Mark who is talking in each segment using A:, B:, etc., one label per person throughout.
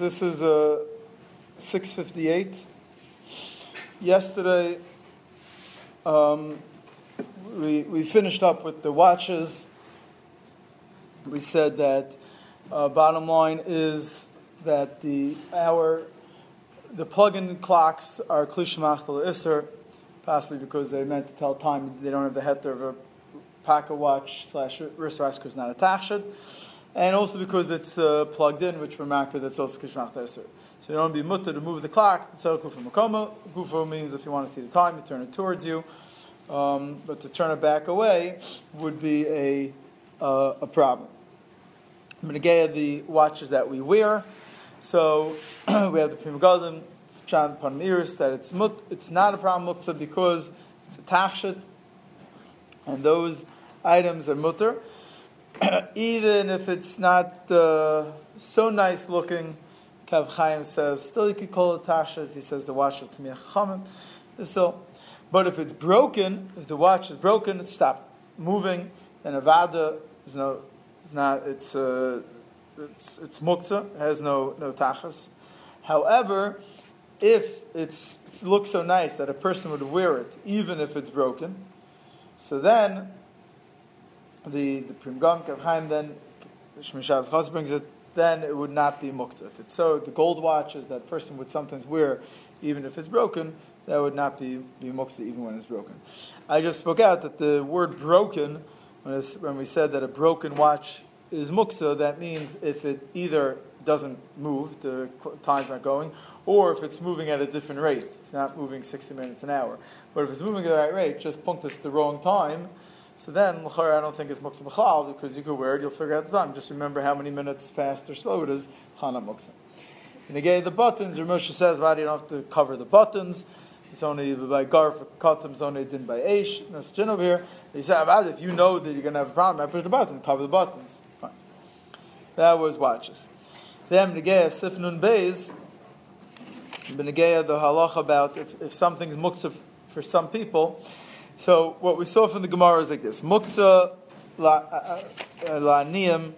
A: This is a uh, 658. Yesterday, um, we, we finished up with the watches. We said that uh, bottom line is that the our the plug-in clocks are klishmachtel iser, possibly because they meant to tell time. They don't have the heter of a pocket watch slash wristwatch because it's not attached and also because it's uh, plugged in, which we're that's also kishmach teser. So you don't be mutter to move the clock. So kufa makoma. Kufa means if you want to see the time, you turn it towards you. Um, but to turn it back away would be a uh, a problem. Menegeya, the watches that we wear. So we have the it's Pshan Panmiris, that it's mut, it's not a problem mutza because it's a tachshit, and those items are mutter. even if it's not uh, so nice looking, Kav Chaim says, still you could call it Tasha. He says the watch of Tamir Chamim. So, but if it's broken, if the watch is broken, it stopped moving, then Avada is no, it's not, it's, uh, it's, it's muktzah, has no, no tachas. However, if it's, it looks so nice that a person would wear it, even if it's broken, so then the the Primgam Kavchaim then Shmishav's Chaz brings it, then it would not be muktzah. If it's so, the gold watches that person would sometimes wear, even if it's broken, that would not be, be muktzah even when it's broken. I just spoke out that the word broken, when, when we said that a broken watch is muktzah, that means if it either doesn't move, the time's not going, or if it's moving at a different rate. It's not moving 60 minutes an hour. But if it's moving at the right rate, just punctus the wrong time, so then, I don't think it's muksa b'chal because you could wear it, you'll figure out the time. Just remember how many minutes fast or slow it is, chana muksa. And again, the buttons, Ramosha says, why do you don't have to cover the buttons? It's only by garf, katam is only done by aish. No shin over here. He said, if you know that you're going to have a problem, I push the button, cover the buttons. Fine. That was watches. Then, Negeya Sifnun Beis, Benegeya, the halacha about if, if something's muksa for some people, so what we saw from the Gemara is like this: Muksa la'niyim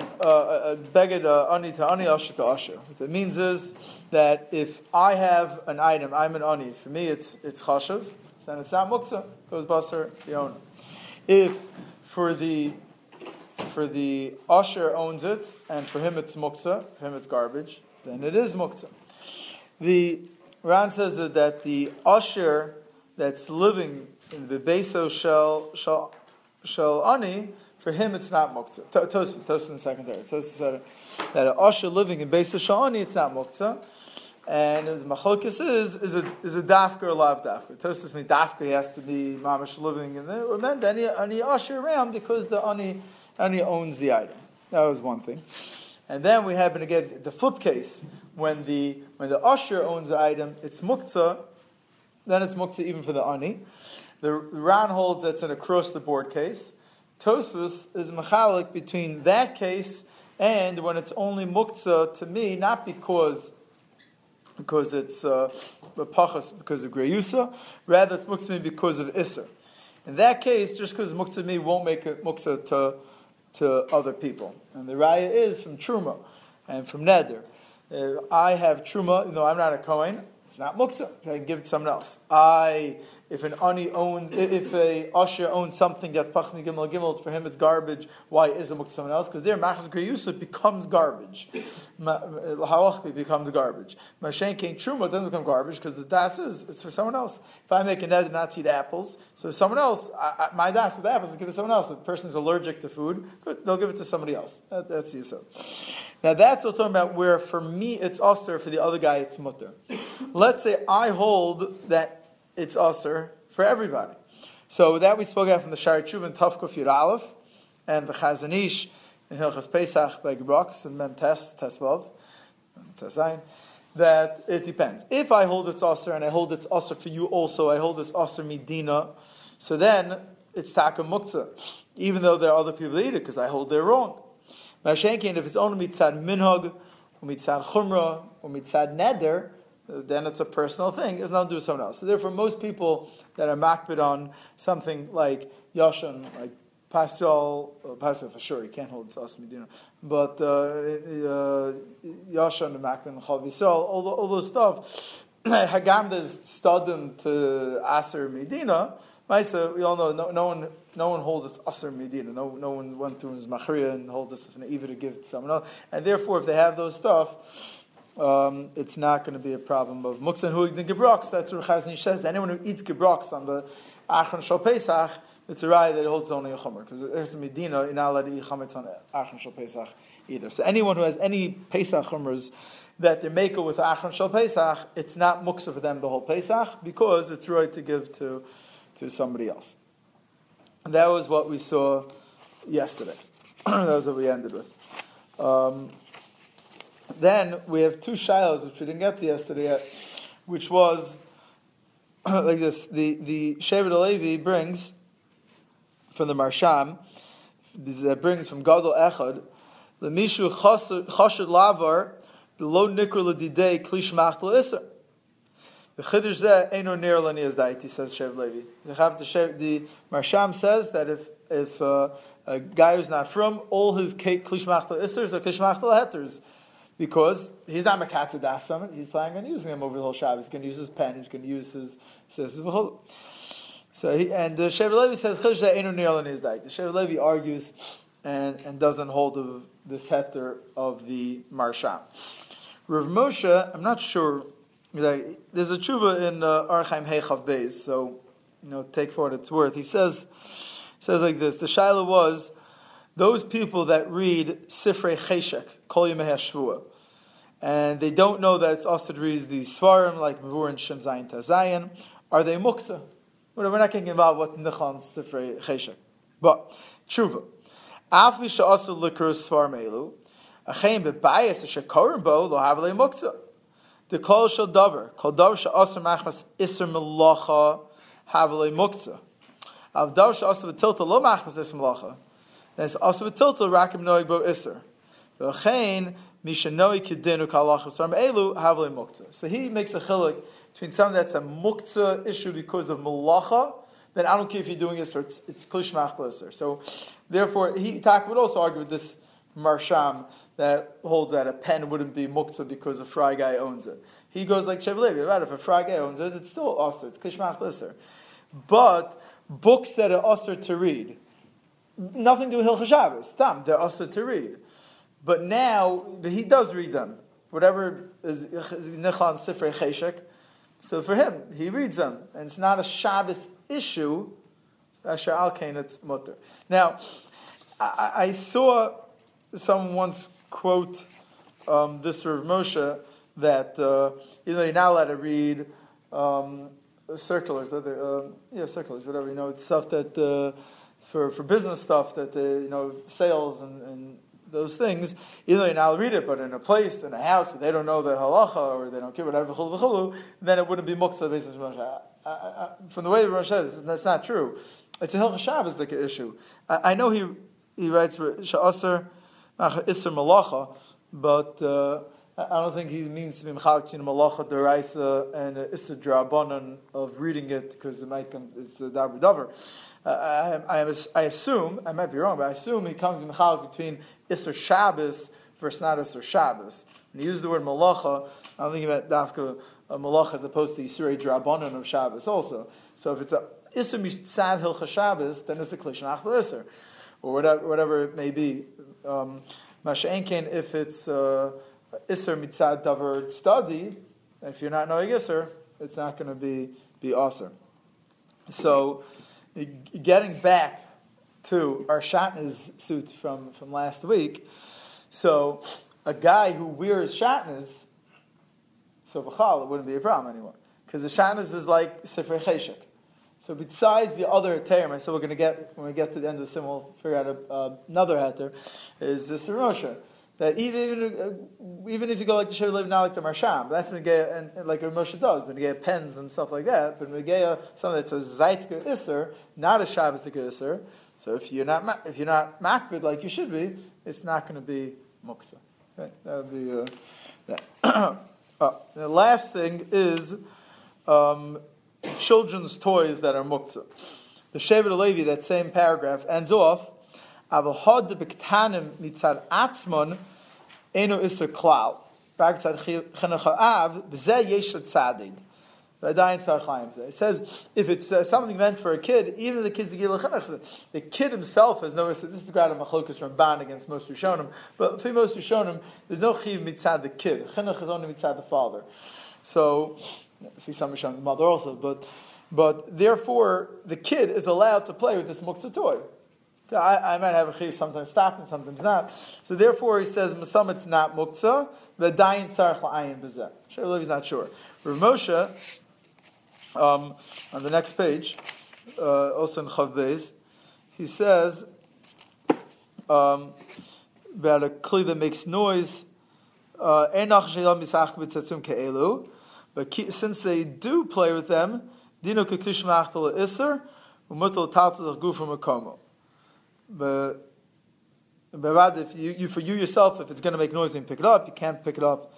A: uh, uh, uh, beged ani to ani asher to asher. What that means is that if I have an item, I'm an ani. For me, it's it's chashav. Then it's not muksa. Goes basar the owner. If for the for the usher owns it, and for him it's muksa, for him it's garbage, then it is muksa. The Ran says that, that the usher that's living in the beso shel shel shel ani, for him it's not muktzah. Tosis, Tosis in the second third. Tosis said that an usher living in beso shel it's not muktzah. And as machlokes is is a is a dafka or lav dafka. Tosis means dafka he has to be mamish living in there, meant any any usher around because the ani ani owns the item. That was one thing. And then we happen to get the flip case when the when the usher owns the item, it's muktzah. Then it's muktzah even for the ani. The Ran holds that's an across the board case. Tosus is mechalik between that case and when it's only muktzah to me, not because because it's uh, pachas because of greyusa, rather it's muktzah to me because of isser. In that case, just because muktzah to me won't make it muktzah to to other people. And the raya is from truma and from neder. Uh, I have truma, know, I'm not a kohen. It's not muktzah. I can give it to someone else. I if an ani owns, if a usher owns something that's pachmi gimel gimel, for him it's garbage. Why is it to someone else? Because there machas greyusa becomes garbage. Halachvi becomes garbage. Mashen king truma doesn't become garbage because the das is it's for someone else. If I make a ned not eat apples, so someone else, I, I, my das with apples, I give it to someone else. If the is allergic to food, good, they'll give it to somebody else. That, that's yisod. Now that's what we're talking about. Where for me it's usher, for the other guy it's mutter. Let's say I hold that it's usr for everybody. So that we spoke out from the Shari Tshuva and Aleph, and the Chazon Ish in Hilchas Pesach by Gebrox and Mem Tes, Tesvav, Tesayin, that it depends. If I hold it's usr and I hold it's usr for you also, I hold it's usr midina, so then it's taka even though there are other people that eat it, because I hold they're wrong. Mashenkin, if it's only mitzad minhag, or mitzad chumrah, or mitzad neder, then it's a personal thing. It's nothing to do with someone else. So therefore, most people that are makbid on something like yashan, like Pascal, uh, Pascal for sure, he can't hold As Medina. But uh, uh, Yasha and the Makman, Chav Yisrael, all, all those stuff. Hagam there's studim to Aser Medina. Maisa, we all know no, no one no one holds this Aser Medina. No, no one went through his Machriya and holds this an Eva to give to someone else. And therefore, if they have those stuff, um, it's not going to be a problem of Muksa and Huig the Gebrox. That's what Chazni says. Anyone who eats Gebrox on the Achron Shal Pesach, it's a right that holds only a Chomer. Because there's a Medina, not allowed to eat Chametz on Achron Shal Pesach either. So anyone who has any Pesach Chomers, that they make it with Achron Shal Pesach, it's not muksa for them the whole Pesach because it's right to give to, to somebody else. And that was what we saw yesterday. that was what we ended with. Um, then we have two shilas which we didn't get to yesterday yet, which was like this: the the Shevet HaLevi brings from the Marsham, that brings from Gadol Echad, the Mishu Chashad Lavar Lo nikra l'didei klish machtel iser. The chiddush zeh eno near lanias daiti says Shev Levi. The, Marsham says that if if uh, a guy who's not from all his klish machtel isers are klish machtel hetters because he's not mekatzadas from it. He's planning on using them over the whole Shabbos. He's going to use his pen. He's going to use his says so he, and the Shev Levi says near lanias daiti. The Shev Levi argues and, and doesn't hold of this heter of the Marsham. Rav Moshe, I'm not sure. There's a tshuva in uh, Archaim Heichav Beis, so you know, take for what it's worth. He says, says like this: the shaila was those people that read Sifrei Cheshek Kol Yemei Shvua, and they don't know that it's also read these svarim like Mavur and Shen Zayin Tazayin. Are they muktzah? We're not getting involved with Nichon Sifrei Cheshek, but tshuva. Afli she'asur likur svarim elu. Achein bebayis shekorim bo lo havale muktzah. The kol shel davar, kol davar she'asur machmas iser melacha havale muktzah. Av davar she'asur v'tilta lo machmas iser melacha. Then it's also v'tilta rakim noig bo iser. V'achein So he makes a chilik between something that's a muktzah issue because of melacha, then I don't care if you're doing it or it's, it's klishmach So therefore, he Tak would also argue with this marsham that holds that a pen wouldn't be muktzah because a fry guy owns it. He goes like Chevrolet, right? If a fry guy owns it, it's still also it's kishmach lister. But books that are also to read, nothing to do with Hilchah Shabbos. They're also to read. But now he does read them. Whatever is Nichan Sifrei Cheshek. So for him, he reads them, and it's not a Shabbos issue. Asher al it's mutter. Now, I, I saw someone once quote um, this Rav Moshe that uh, you know you're not allowed to read um, circulars, uh, yeah, circulars, whatever you know, stuff that uh, for for business stuff that you know sales and, and those things. Either you're not read it, but in a place in a house where they don't know the halacha or they don't care whatever chulu v'chulu, then it wouldn't be muktzah based on. From the way the Rosh says, that's not true. It's a Hilchah Shabbos like an issue. I, I know he he writes sha'aser Isser Malacha, but uh, I don't think he means to be Mechalik between Malacha Deraisa and Drabanan of reading it because it might come, it's a Dabar Dover. Uh, I, I, I, assume, I might be wrong, but I assume he comes to Mechalik between Isser Shabbos versus not Isser Shabbos. When he used the word Malacha, I'm thinking about Dafka Malacha as opposed to Yisrei Drabanan of Shabbos also. So if it's a Isser Mitzad Hilcha Shabbos, then it's a Klishmach Isser or whatever, whatever it may be. Um, if it's uh, Isser mitzad davar study, if you're not knowing Isser, it's not going to be, be awesome. So, getting back to our shatnez suit from, from last week, so a guy who wears shatnez, so b'chal, it wouldn't be a problem anymore. Because the shatnez is like Sefer Cheshek. So besides the other term, so we're going to get when we get to the end of the sim, we'll figure out a, uh, another heter, is the Sarosha. That even even, uh, even if you go like the Shev not like the Marsham, that's Megea, and, and like Moshe does, Megea pens and stuff like that. But Megea, something that's a Zait Isser, not a Shabbos Isser. So if you're not if you're not makbid like you should be, it's not going to be muktzah. Okay? That would be uh, oh, the last thing is. Um, children's toys that are muktzah. the Shevet Levi, that same paragraph, ends off, Avahod b'ktanim mitzad atzmon eno iser klal. It says if it's uh, something meant for a kid, even the kid's the kid himself has no. This is grad of machlokas Ramban against most Rishonim, but for most Rishonim, there's no chiv mitzad the kid. Chinuch is only mitzad the father. So, for some Rishonim, the mother also, but but therefore the kid is allowed to play with this muktzah toy. I, I, might have a chiv sometimes stop and sometimes not. So therefore he says Musam it's not muktzah, but dayin tzarech la'ayin b'zeh. Sure, he's not sure. Rav Moshe um, on the next page, uh, also in Chav he says um, about a kli that makes noise. Uh, but since they do play with them, dino kakish machtal iser, umutal tatal gufim makomo. But but if you, you, for you yourself, if it's going to make noise and pick it up, you can't pick it up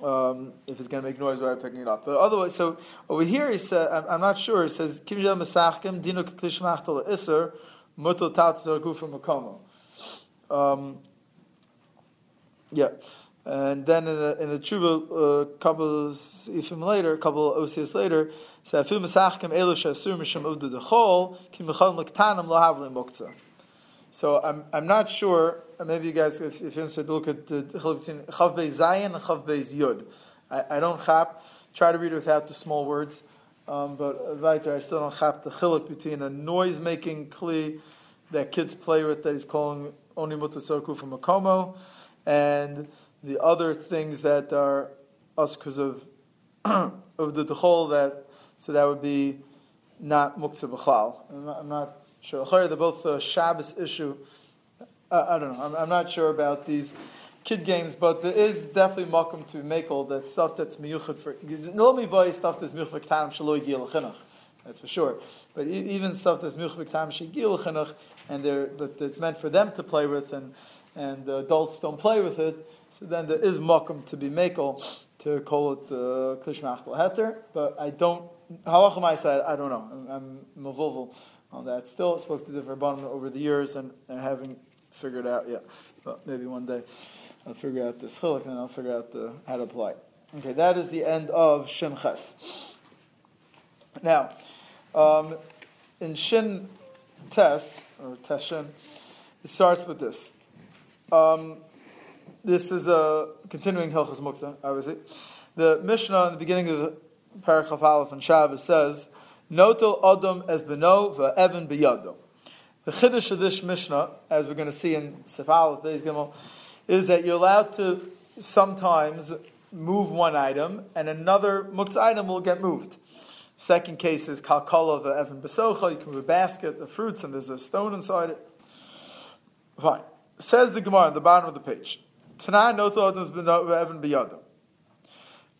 A: um, if it's going to make noise while picking it up. But otherwise, so over here he said, I'm, not sure. He says, "Kim yel mesachkim dinu klishmachtel iser mutal tatzor gufa makomo." Um, yeah. And then in a, in a tshuva, a uh, couple ifim later, a couple of OCS later, said, "Afil mesachkim elu shasur misham uvdu dechol kim mechal mektanim lo havli moktzah." So I'm, I'm not sure, maybe you guys, if, if you're interested, look at the chiluk between Chav Beis Zayin and Chav Beis Yud. I, I don't chap, try to read it without the small words, um, but weiter, I still don't chap the chiluk between a noise-making kli that kids play with that he's calling Oni Mutasoku from Makomo, and the other things that are us because of, of the dechol that, so that would be not muktzah b'chlal. I'm not, I'm not Sure, they're both a Shabbos issue. Uh, I don't know. I'm, I'm, not sure about these kid games, but there is definitely makom to make all that stuff that's miyuchad for. Normally, buy stuff that's miyuchad tam shaloi gil. That's for sure. But even stuff that's miyuchad tam shigil chinuch, and they're but it's meant for them to play with, and and adults don't play with it. So then there is makom to be makel to call it uh, klishmach heter. But I don't. Halachah I said I don't know. I'm, I'm on that. Still spoke to the Rabbanim over the years and, and haven't figured out yet. But maybe one day I'll figure out this chiluk and I'll figure out the, how to apply. Okay, that is the end of Shin Ches. Now, um, in Shin Tes, or Teshin, it starts with this. Um, this is a continuing Hilchas Mukta, obviously. The Mishnah in the beginning of the Paragraph Aleph and Shabbos says, Notel Adam as Beno Evan Biyado. The Chiddush of this Mishnah, as we're going to see in Sefal Beis Gimel, is that you're allowed to sometimes move one item and another muktzah item will get moved. Second case is kalkala of Evan Besocha. You can move a basket of fruits and there's a stone inside it. Fine. Says the Gemara on the bottom of the page. Tanai Notel Adam as Beno Evan Biyado.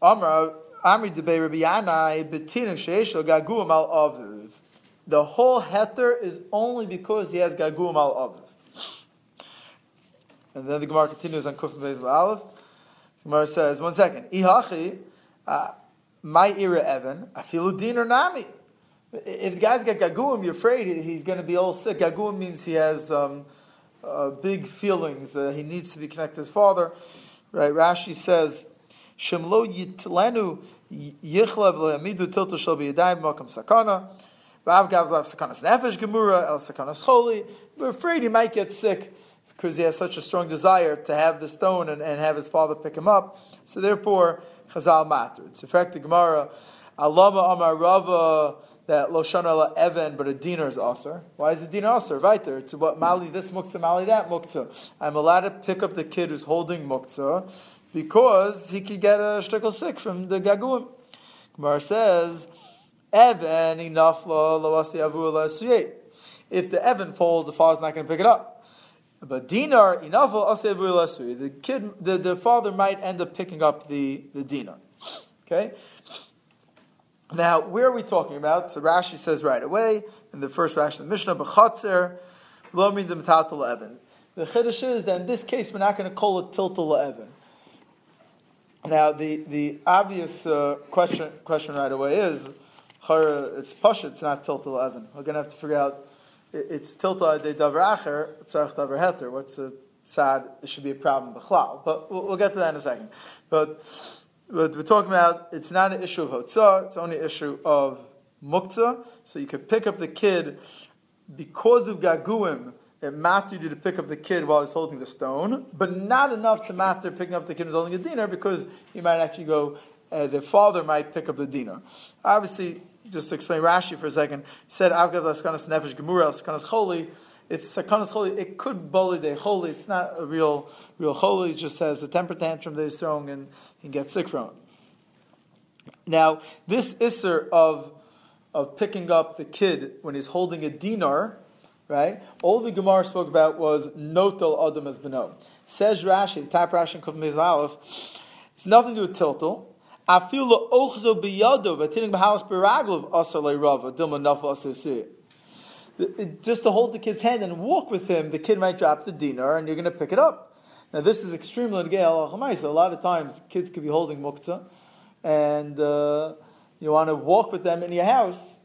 A: Amra Amri Debei Rabbi Yanai Betinu Gaguim Al Aviv. The whole heter is only because he has Gaguim Al Aviv. And then the Gemara continues on Kufim Beis Aleph. The Gemara says, one second, Ihachi, uh, my ira Evan, feel din or nami. If the guy's got gaguim, you're afraid he's going to be all sick. Gaguim means he has um, uh, big feelings. Uh, he needs to be connected to his father. Right? Rashi says Shemlo yitlenu yichlev le'amidu tiltu shel b'yadayim makam sakana. Rav gav lav sakanas nefesh gemura el sakanas choli. We're afraid he might get sick because he has such a strong desire to have the stone and, and have his father pick him up. So therefore, Chazal matter. It's in fact the Gemara, Alama Amar Rava that Loshana la Evan, but a dinar is aser. Why is a dinar aser? Right there. It's what Mali this muktzah, Mali that muktzah. I'm allowed to pick up the kid who's holding muktzah because he could get a shtickle sick from the gaguim. Gemara says, Evan inafla loasi avu If the Evan falls, the father's not going to pick it up. But dinar inafla asi avu The kid, the, the father might end up picking up the, the dinar. Okay? Now, where are we talking about? So Rashi says right away, in the first Rashi of the Mishnah, B'chatzer, lo min the Evan. The Chiddush is that in this case, we're not going to call it tiltal Evan. Now, the, the obvious uh, question, question right away is it's pasha, it's not tiltal evan. We're going to have to figure out, it's tiltal de davar acher, tzarech davar heter. What's the sad? It should be a problem b'chlal. But we'll, we'll, get to that in a second. But, but we're talking about, it's not an issue of hotzah, it's only an issue of muktzah. So you could pick up the kid because of gaguim, it mattered you to pick up the kid while he's holding the stone, but not enough to matter picking up the kid who's holding a dinar because he might actually go, uh, the father might pick up the dinar. Obviously, just to explain Rashi for a second, said Avgav Laskanas Nefesh Gemura Laskanas Choli. It's Sakanas Choli. It could bully the Choli. It's not a real real Choli. It just has a temper tantrum that he's throwing and he gets sick from it. Now, this Isser of of picking up the kid when he's holding a dinar, right? All the Gemara spoke about was notel adam as beno. Says Rashi, the type Rashi it's nothing to do with tiltal. Afilu ochzo biyado v'tinik b'halas b'raglav asar rava dilma nafal asir Just to hold the kid's hand and walk with him, the kid might drop the dinar and you're going to pick it up. Now this is extremely legal. A lot of times kids could be holding muktzah and uh, you want to walk with them in your house,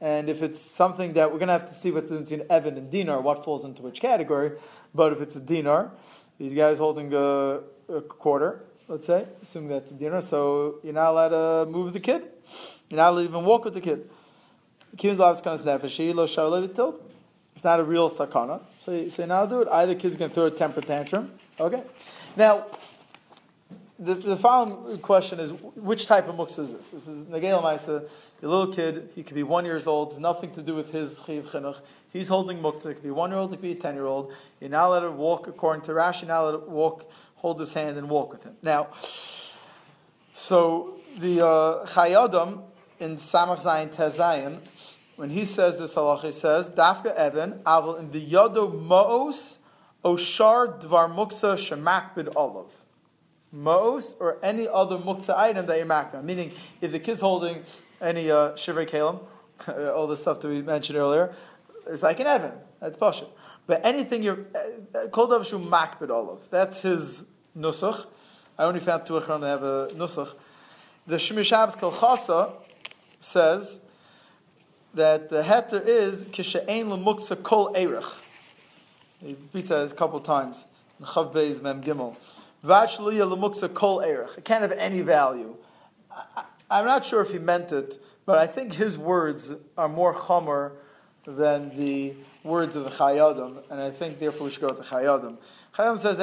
A: and if it's something that we're going to have to see what's in between Evan and Dinar, what falls into which category, but if it's a Dinar, these guys holding a, a quarter, let's say, assuming that's a dinar, so you're not allowed to move the kid. You're not allowed to even walk with the kid. It's not a real sakana. So you say, now do it. Either kid's going to throw a temper tantrum. Okay. Now, the, the following question is which type of muksa is this? This is Nagel Maisa, a little kid, he could be one years old, it's nothing to do with his chiv chinuch. He's holding muksa, it could be one year old, it could be a ten year old. You're allowed to walk according to Rashi, you're not walk, hold his hand and walk with him. Now, so the uh, in Samach Zayin Tezayin, when he says this halacha, he says, Dafka Evan, Aval in the Yodo Maos, Oshar Dvar Muksa Shemak Bid Olav. Mos or any other muktzah item that you're makna. Meaning, if the kid's holding any uh, shivrei kalim, all the stuff that we mentioned earlier, it's like an Evan. That's pasha. But anything you're called up shu makbid olive. That's his nusach. I only found two achron that have a nusach. The Shemir Shabbos Kalchasa says that the heter is kishe'ein lemuksa kol erich. He repeats that a couple times. Chav Beis Mem Gimel. It can't have any value. I, am not sure if he meant it, but I think his words are more chomer than the words of the Chayadim, and I think therefore we should go with the Chayadim. Chayadim says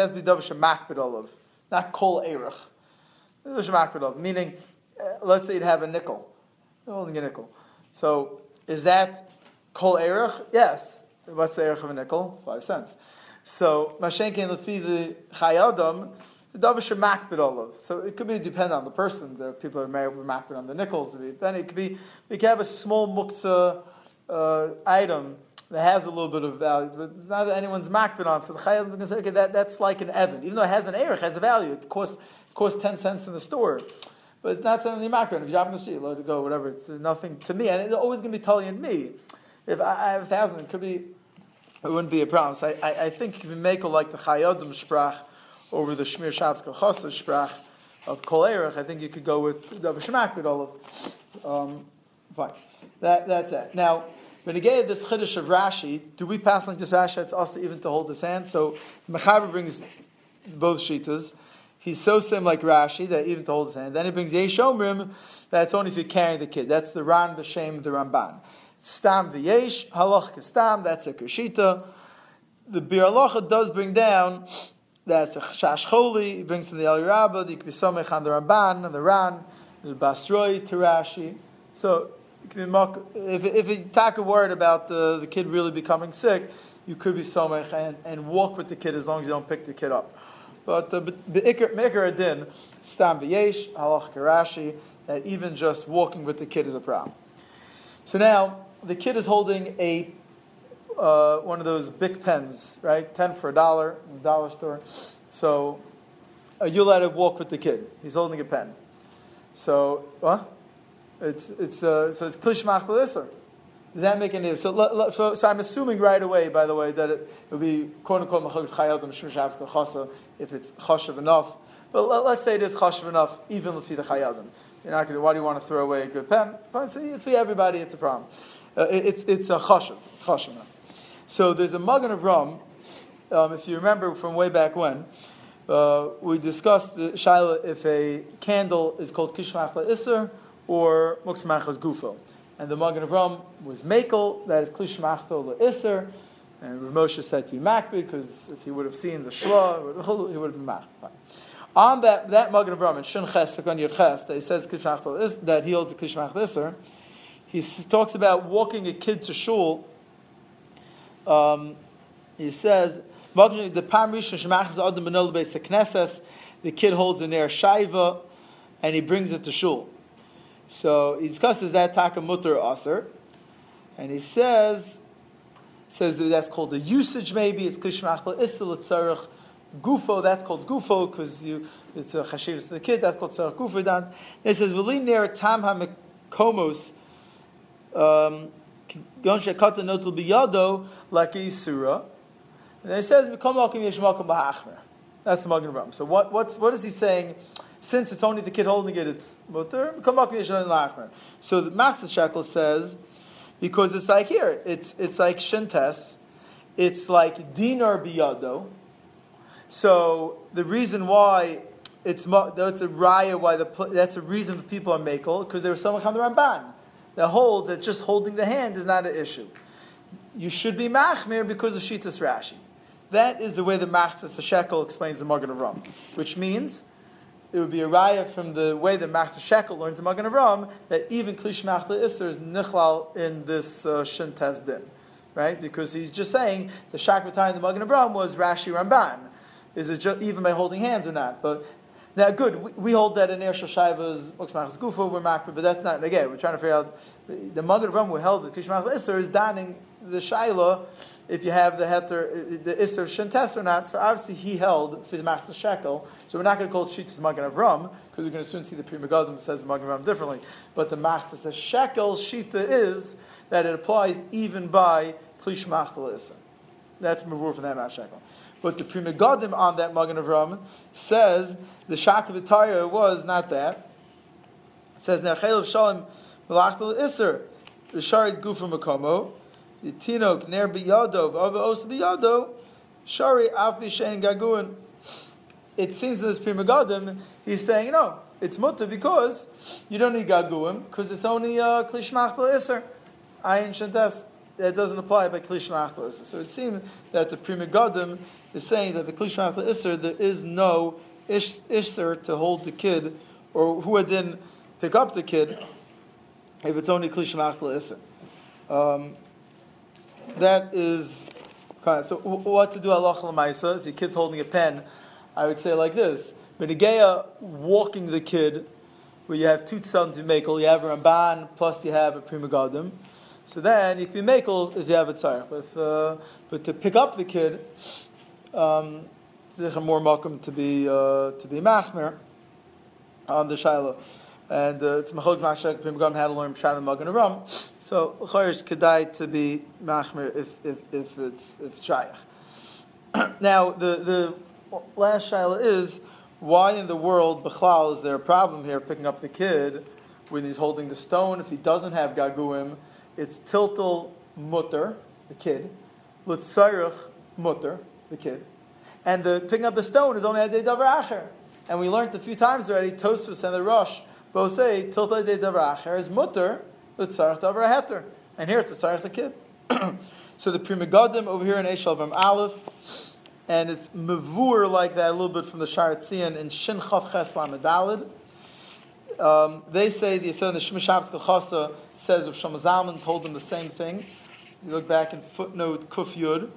A: olav, not kol erich. Meaning, uh, let's say you'd have a nickel, holding a nickel. So is that kol erich? Yes. What's the erich of a nickel? Five cents. So Mashenkin Lefi the Chayadam, the Davar Shemakbid Olav. So it could be depend on the person. Are people are makbid on the nickels. It could be they could have a small muktzah uh, item that has a little bit of value, but it's not that anyone's makbid on. So the Chayadam going say, okay, that, that's like an Evan. Even though it has an erich, has a value. It costs, costs 10 cents in the store. But it's not something makbid. If you in the street, let it go, whatever. It's nothing to me. And it's always going to be telling me. If I, I have a thousand, it could be it wouldn't be a problem. So I, I, I think if you make it like the Chayadim Sprach over the Shmir Shabbos Kalchasa Sprach of Kol Erech, I think you could go with the all of. Um, fine. That, that's it. Now, when he gave this Chiddush of Rashi, do we pass like this Rashi? It's also even to hold his hand. So Mechaber brings both Shitas. He's so sim like Rashi that even to hold his hand. Then he brings Yeshomrim, that's only if you're carrying the kid. That's the Ran B'Shem, the Ramban. Stam v'yesh, halach stam, that's a kushita. The Biur Halacha does bring down, that's a shashcholi, he brings to the El Rabba, the Kbisomech on the Ramban, and the Ran, the Basroi, Tirashi. So, if, if you talk a word about the, the kid really becoming sick, you could be somech and, and walk with the kid as long as you don't pick the kid up. But uh, the Me'ikar Adin, Stam V'yesh, Halach Karashi, that even just walking with the kid is a problem. So now, the kid is holding a uh, one of those big pens, right? Ten for a dollar in the dollar store. So uh, you let him walk with the kid. He's holding a pen. So what? It's it's uh, so it's klishmach Does that make any so, so, so I'm assuming right away, by the way, that it would be quote unquote machlokas chayadim shmir if it's chashav enough. But let, us say it is chashav enough, even if the chayadim. You're not going to. Why do you want to throw away a good pen? Fine. So for everybody, it's a problem. Uh, it, it's it's a chashav. It's chashav. So there's a Magen Avraham. Um, if you remember from way back when, uh, we discussed the shaila if a candle is called kishmachla iser or muksmachas gufo, and the Magen Avraham was makel that is kishmachla iser, and Rav Moshe said to be makbid because if he would have seen the shla, he would have been makbid. On that that Magen Avraham and Shun Ches Sakon Yud Ches that he says that he holds a kishmachla iser, he talks about walking a kid to shul. Um, he says the the kid holds a ner shaiva, and he brings it to shul. So he discusses that taka mutter aser, and he says says that that's called the usage. Maybe it's klishmachla isel tzarich gufo. That's called gufo because you it's a chashivas to the kid. That's called tzarich gufo. Dan it says v'li ner tam hamekomos. Um, like a surah. And then he says, That's the Magen Ram. So what, what's, what is he saying? Since it's only the kid holding it, it's mutter. So the Machzas Shekel says, because it's like here, it's, it's like shintes, it's like dinar biyado. So the reason why it's that's a raya why the that's a reason for people are makel because there was someone come the Ramban that hold that just holding the hand is not an issue. You should be machmir because of shitas Rashi. That is the way the Machzas Shekel explains the Magen Avram, which means it would be a raya from the way the Machzas Shekel learns the Magen Avram that even Klish Machla Isser is nichlal in this uh, din, right? Because he's just saying the Shakvatai in the Magen Avram was Rashi Ramban. Is it just, even by holding hands or not? But now, good. We, we hold that in Er Shashaiva is Uxmachas Gufa, we're makbid, but that's not, again, we're trying to figure out, the Magen Ram we held as Kishmach Isser is donning the Shaila if you have the heter, the Isser Shintes or not. So obviously he held for the Machzas Shekel. So we're not going to call it Shitas Magen Avram because we're going to soon see the Pri Megadim says the Magen Avram differently. But the Machzas Shekel Shita is that it applies even by Klish Machtal Isser. That's Mavur from that Machzas Shekel. But the Pri Megadim on that Magen Avram says the Shak of the Torah was not that. It says Nechel of Shalom Melachtal Isser. The Sharit Gufa Makomo. Yitinok ner biyado, v'ava os biyado, shari af b'shein gaguin. It seems in this Pri Megadim, he's saying, no, it's mutter because you don't need gaguim, because it's only uh, klishmachtel iser. Ayin shantas, that doesn't apply by klishmachtel iser. So it seems that the Pri Megadim is saying that the klishmachtel iser, there is no ish, iser to hold the kid, or who would then pick up the kid, if it's only klishmachtel iser. Um, that is so what to do Allah If your kid's holding a pen, I would say like this: Benigeya walking the kid, where you have two sons to makel, you have a Ramban plus you have a Pri Megadim. So then you can be makel if you have a tzarech. But, uh, but to pick up the kid, um, more welcome to be uh, to be machmer on the shiloh and uh, it's machok mashak pimgam had to learn pshat and aram. So chayish kedai to be machmer if if if it's if shayach. now the the last shaila is why in the world b'chlal is there a problem here picking up the kid when he's holding the stone if he doesn't have gaguim it's tiltal mutter the kid. Litzarich mutter the kid. And the picking up the stone is only a day davar acher. And we learned a few times already Tosfos and the Rosh both say tilta de davar is mutter l'tzarach davar heter, and here it's the kid. so the Pri Megadim over here in Eshal from Aleph, and it's mavur like that a little bit from the Sharat Tzion in Shin Chav Ches Lamed um, they say the the Shmishavs Kalchasa says of Shlomo Zalman told them the same thing. You look back in footnote Kuf Yud.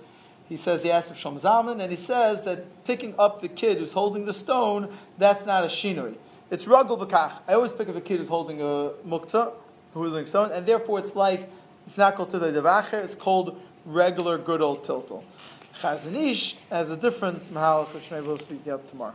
A: He says he asked of Shlomo Zalman, and he says that picking up the kid who's holding the stone, that's not a shinui. It's ragul b'kach. I always pick up a kid who's holding a mukta, who's holding stone, and therefore it's like it's not called the devacher. It's called regular good old tiltal. Chazon Ish has a different mahal, which maybe we'll speak about tomorrow.